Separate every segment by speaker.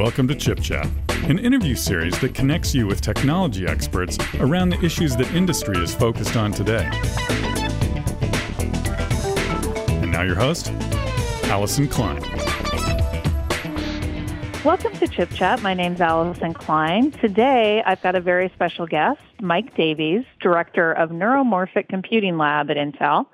Speaker 1: Welcome to Chip Chat, an interview series that connects you with technology experts around the issues that industry is focused on today. And now your host, Allison Klein.
Speaker 2: Welcome to Chip Chat. My name's Allison Klein. Today, I've got a very special guest, Mike Davies, Director of Neuromorphic Computing Lab at Intel.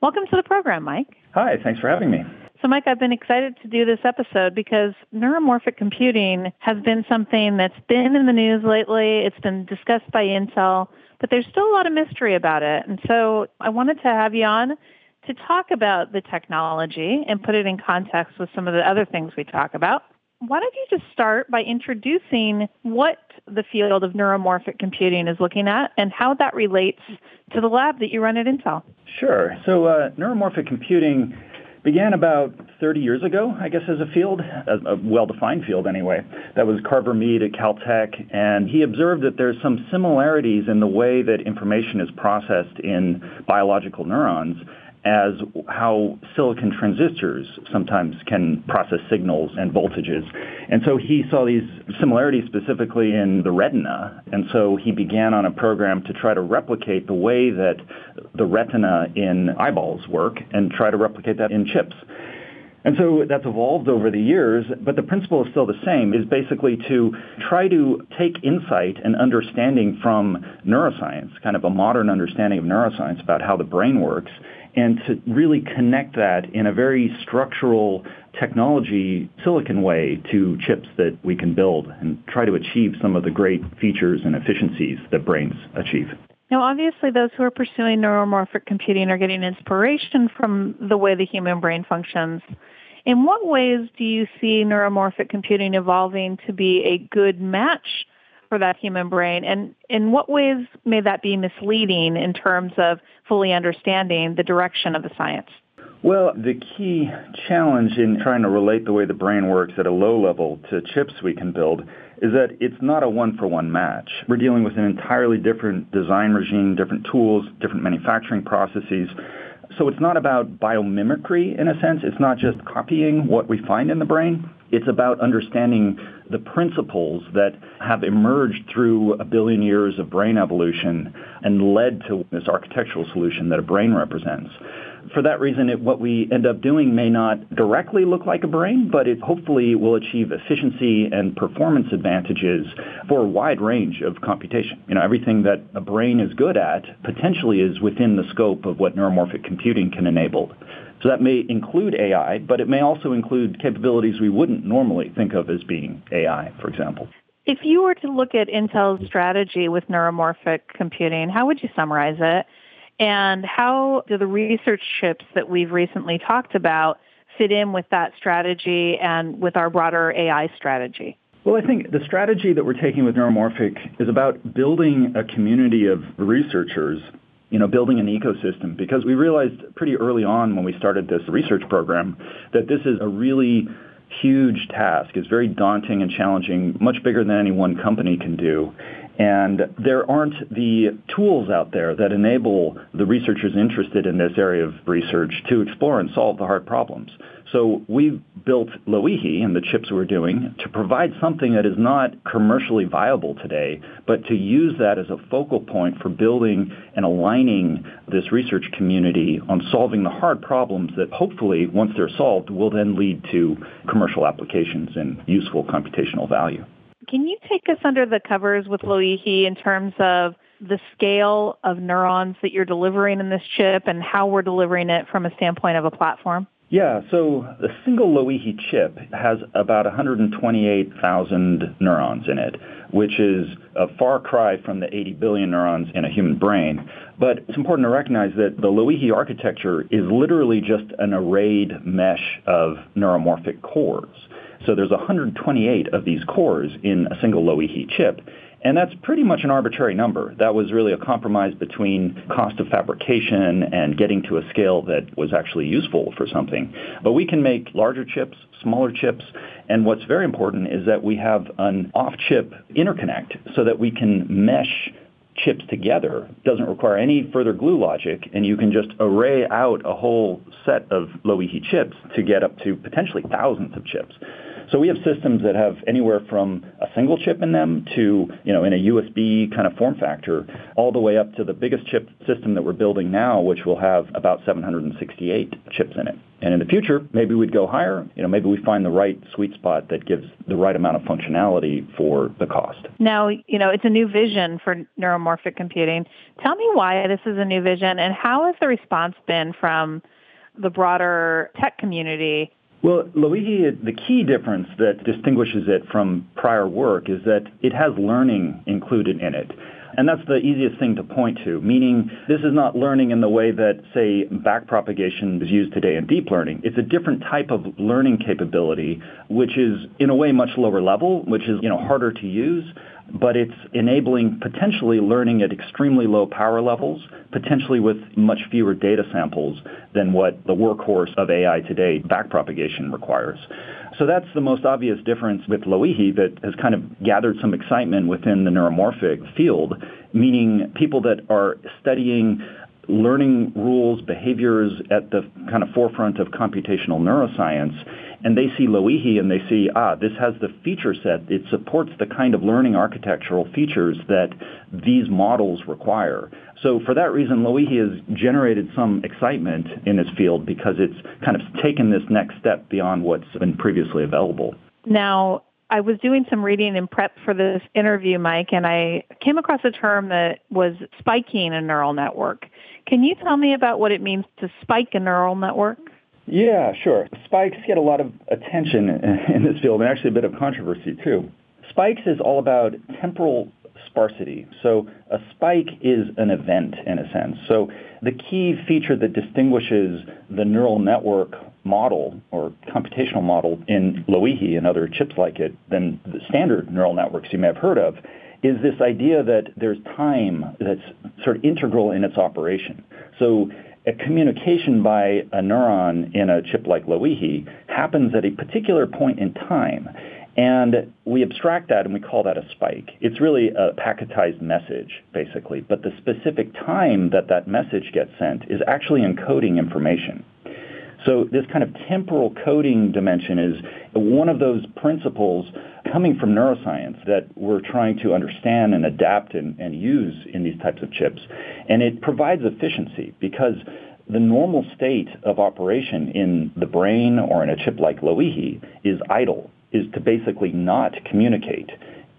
Speaker 2: Welcome to the program, Mike.
Speaker 3: Hi, thanks for having me.
Speaker 2: So, Mike, I've been excited to do this episode because neuromorphic computing has been something that's been in the news lately. It's been discussed by Intel, but there's still a lot of mystery about it. And so I wanted to have you on to talk about the technology and put it in context with some of the other things we talk about. Why don't you just start by introducing what the field of neuromorphic computing is looking at and how that relates to the lab that you run at Intel?
Speaker 3: Sure. So uh, neuromorphic computing began about 30 years ago, I guess, as a field, a, well-defined field anyway. That was Carver Mead at Caltech, and he observed that there's some similarities in the way that information is processed in biological neurons as how silicon transistors sometimes can process signals and voltages. And so he saw these similarities specifically in the retina. And so he began on a program to try to replicate the way that the retina in eyeballs work and try to replicate that in chips. And so that's evolved over the years, but the principle is still the same, is basically to try to take insight and understanding from neuroscience, kind of a modern understanding of neuroscience about how the brain works, and to really connect that in a very structural technology silicon way to chips that we can build and try to achieve some of the great features and efficiencies that brains achieve.
Speaker 2: Now, obviously, those who are pursuing neuromorphic computing are getting inspiration from the way the human brain functions. In what ways do you see neuromorphic computing evolving to be a good match for that human brain? And in what ways may that be misleading in terms of fully understanding the direction of the science?
Speaker 3: Well, the key challenge in trying to relate the way the brain works at a low level to chips we can build is that it's not a one-for-one match. We're dealing with an entirely different design regime, different tools, different manufacturing processes. So it's not about biomimicry in a sense. It's not just copying what we find in the brain. It's about understanding the principles that have emerged through a billion years of brain evolution and led to this architectural solution that a brain represents. For that reason, it, what we end up doing may not directly look like a brain, but it hopefully will achieve efficiency and performance advantages for a wide range of computation. You know, everything that a brain is good at potentially is within the scope of what neuromorphic computing can enable. So that may include AI, but it may also include capabilities we wouldn't normally think of as being AI, for example.
Speaker 2: If you were to look at Intel's strategy with neuromorphic computing, how would you summarize it? And how do the research chips that we've recently talked about fit in with that strategy and with our broader AI strategy?
Speaker 3: Well, I think the strategy that we're taking with neuromorphic is about building a community of researchers you know, building an ecosystem because we realized pretty early on when we started this research program that this is a really huge task. It's very daunting and challenging, much bigger than any one company can do. And there aren't the tools out there that enable the researchers interested in this area of research to explore and solve the hard problems. So we built Loihi and the chips we're doing to provide something that is not commercially viable today, but to use that as a focal point for building and aligning this research community on solving the hard problems that hopefully, once they're solved, will then lead to commercial applications and useful computational value.
Speaker 2: Can you take us under the covers with Loihi in terms of the scale of neurons that you're delivering in this chip and how we're delivering it from a standpoint of a platform?
Speaker 3: Yeah, so the single Loihi chip has about 128,000 neurons in it, which is a far cry from the 80 billion neurons in a human brain. But it's important to recognize that the Loihi architecture is literally just an arrayed mesh of neuromorphic cores. So there's 128 of these cores in a single Loihi chip. And that's pretty much an arbitrary number. That was really a compromise between cost of fabrication and getting to a scale that was actually useful for something. But we can make larger chips, smaller chips, and what's very important is that we have an off-chip interconnect so that we can mesh chips together doesn't require any further glue logic, and you can just array out a whole set of Loihi chips to get up to potentially thousands of chips. So we have systems that have anywhere from a single chip in them to, you know, in a USB kind of form factor, all the way up to the biggest chip system that we're building now, which will have about 768 chips in it. And in the future, maybe we'd go higher. You know, maybe we find the right sweet spot that gives the right amount of functionality for the cost.
Speaker 2: Now, you know, it's a new vision for neuromorphic computing. Tell me why this is a new vision and how has the response been from the broader tech community
Speaker 3: well, Loihi, the key difference that distinguishes it from prior work is that it has learning included in it. And that's the easiest thing to point to, meaning this is not learning in the way that, say, backpropagation is used today in deep learning. It's a different type of learning capability, which is in a way much lower level, which is, you know, harder to use but it's enabling potentially learning at extremely low power levels, potentially with much fewer data samples than what the workhorse of AI today, backpropagation, requires. So that's the most obvious difference with Loihi that has kind of gathered some excitement within the neuromorphic field, meaning people that are studying learning rules, behaviors at the kind of forefront of computational neuroscience and they see Loihi and they see, ah, this has the feature set. It supports the kind of learning architectural features that these models require. So for that reason, Loihi has generated some excitement in this field because it's kind of taken this next step beyond what's been previously available.
Speaker 2: Now, I was doing some reading in prep for this interview, Mike, and I came across a term that was spiking a neural network. Can you tell me about what it means to spike a neural network?
Speaker 3: Yeah, sure. Spikes get a lot of attention in this field and actually a bit of controversy too. Spikes is all about temporal sparsity. So a spike is an event in a sense. So the key feature that distinguishes the neural network model or computational model in Loihi and other chips like it than the standard neural networks you may have heard of is this idea that there's time that's sort of integral in its operation. So a communication by a neuron in a chip like Loihi happens at a particular point in time. And we abstract that and we call that a spike. It's really a packetized message, basically. But the specific time that that message gets sent is actually encoding information. So this kind of temporal coding dimension is one of those principles coming from neuroscience that we're trying to understand and adapt and, and use in these types of chips. And it provides efficiency because the normal state of operation in the brain or in a chip like Loihi is idle, is to basically not communicate.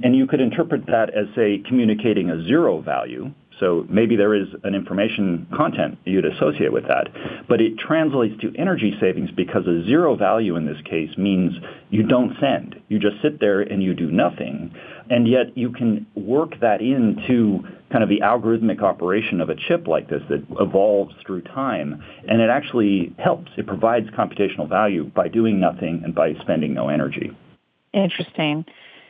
Speaker 3: And you could interpret that as, say, communicating a zero value, so maybe there is an information content you'd associate with that. But it translates to energy savings because a zero value in this case means you don't send. You just sit there and you do nothing. And yet you can work that into kind of the algorithmic operation of a chip like this that evolves through time. And it actually helps. It provides computational value by doing nothing and by spending no energy.
Speaker 2: Interesting.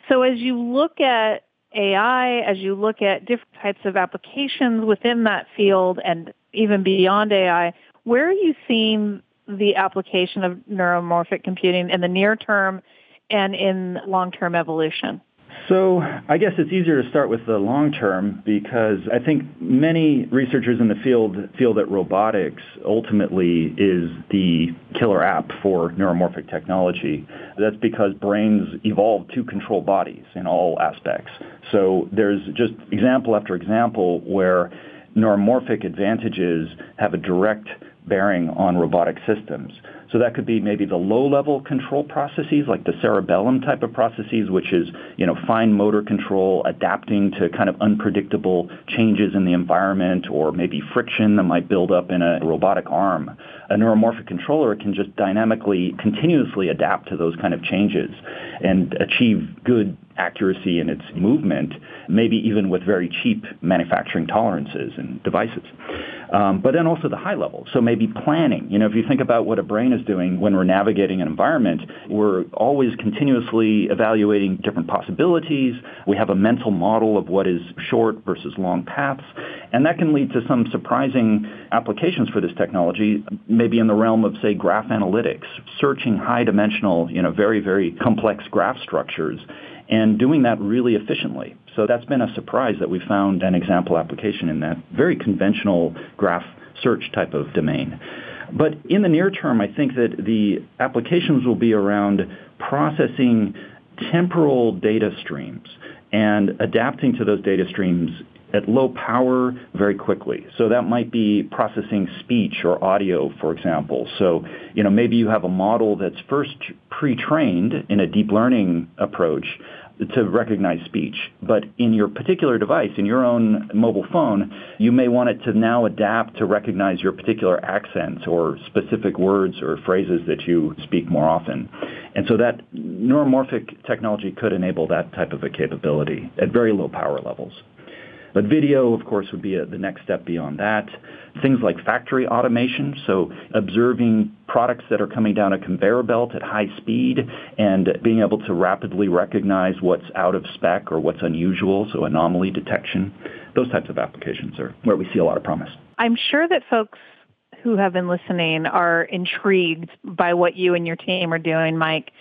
Speaker 2: So as you look at AI, as you look at different types of applications within that field and even beyond AI, where are you seeing the application of neuromorphic computing in the near term and in long-term evolution?
Speaker 3: So I guess it's easier to start with the long term because I think many researchers in the field feel that robotics ultimately is the killer app for neuromorphic technology. That's because brains evolved to control bodies in all aspects. So there's just example after example where neuromorphic advantages have a direct bearing on robotic systems. So that could be maybe the low-level control processes, like the cerebellum type of processes, which is you know fine motor control, adapting to kind of unpredictable changes in the environment, or maybe friction that might build up in a robotic arm. A neuromorphic controller can just dynamically, continuously adapt to those kind of changes and achieve good accuracy in its movement, maybe even with very cheap manufacturing tolerances and devices. Um, but then also the high level. So maybe planning. You know, if you think about what a brain is doing when we're navigating an environment, we're always continuously evaluating different possibilities. We have a mental model of what is short versus long paths. And that can lead to some surprising applications for this technology, maybe in the realm of, say, graph analytics, searching high dimensional, you know, very, very complex graph structures and doing that really efficiently. So that's been a surprise that we found an example application in that very conventional graph search type of domain. But in the near term, I think that the applications will be around processing temporal data streams and adapting to those data streams at low power very quickly. So that might be processing speech or audio, for example. So, you know, maybe you have a model that's first pre-trained in a deep learning approach to recognize speech. But in your particular device, in your own mobile phone, you may want it to now adapt to recognize your particular accents or specific words or phrases that you speak more often. And so that neuromorphic technology could enable that type of a capability at very low power levels. But video, of course, would be a, the next step beyond that. Things like factory automation, so observing products that are coming down a conveyor belt at high speed and being able to rapidly recognize what's out of spec or what's unusual, so anomaly detection. Those types of applications are where we see a lot of promise.
Speaker 2: I'm sure that folks who have been listening are intrigued by what you and your team are doing, Mike.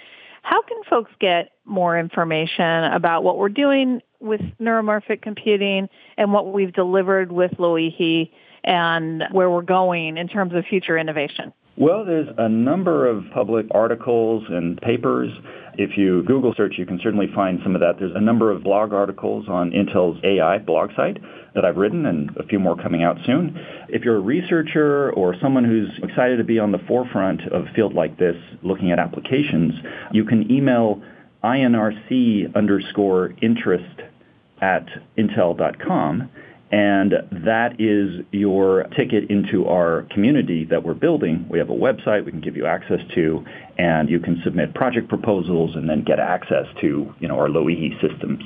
Speaker 2: How can folks get more information about what we're doing with neuromorphic computing and what we've delivered with Loihi and where we're going in terms of future innovation?
Speaker 3: Well, there's a number of public articles and papers. If you Google search, you can certainly find some of that. There's a number of blog articles on Intel's AI blog site that I've written and a few more coming out soon. If you're a researcher or someone who's excited to be on the forefront of a field like this, looking at applications, you can email inrc underscore interest at intel.com. And that is your ticket into our community that we're building. We have a website we can give you access to, and you can submit project proposals and then get access to you know, our Loihi systems.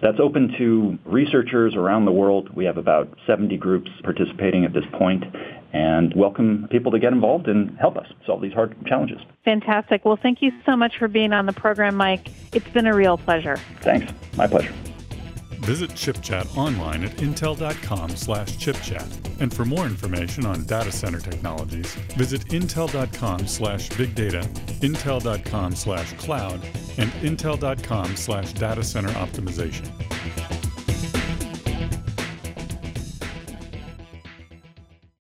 Speaker 3: That's open to researchers around the world. We have about 70 groups participating at this point and welcome people to get involved and help us solve these hard challenges.
Speaker 2: Fantastic. Well, thank you so much for being on the program, Mike. It's been a real pleasure.
Speaker 3: Thanks. My pleasure.
Speaker 1: Visit ChipChat online at intel.com slash chipchat. And for more information on data center technologies, visit intel.com slash big data, intel.com slash cloud, and intel.com slash data center optimization.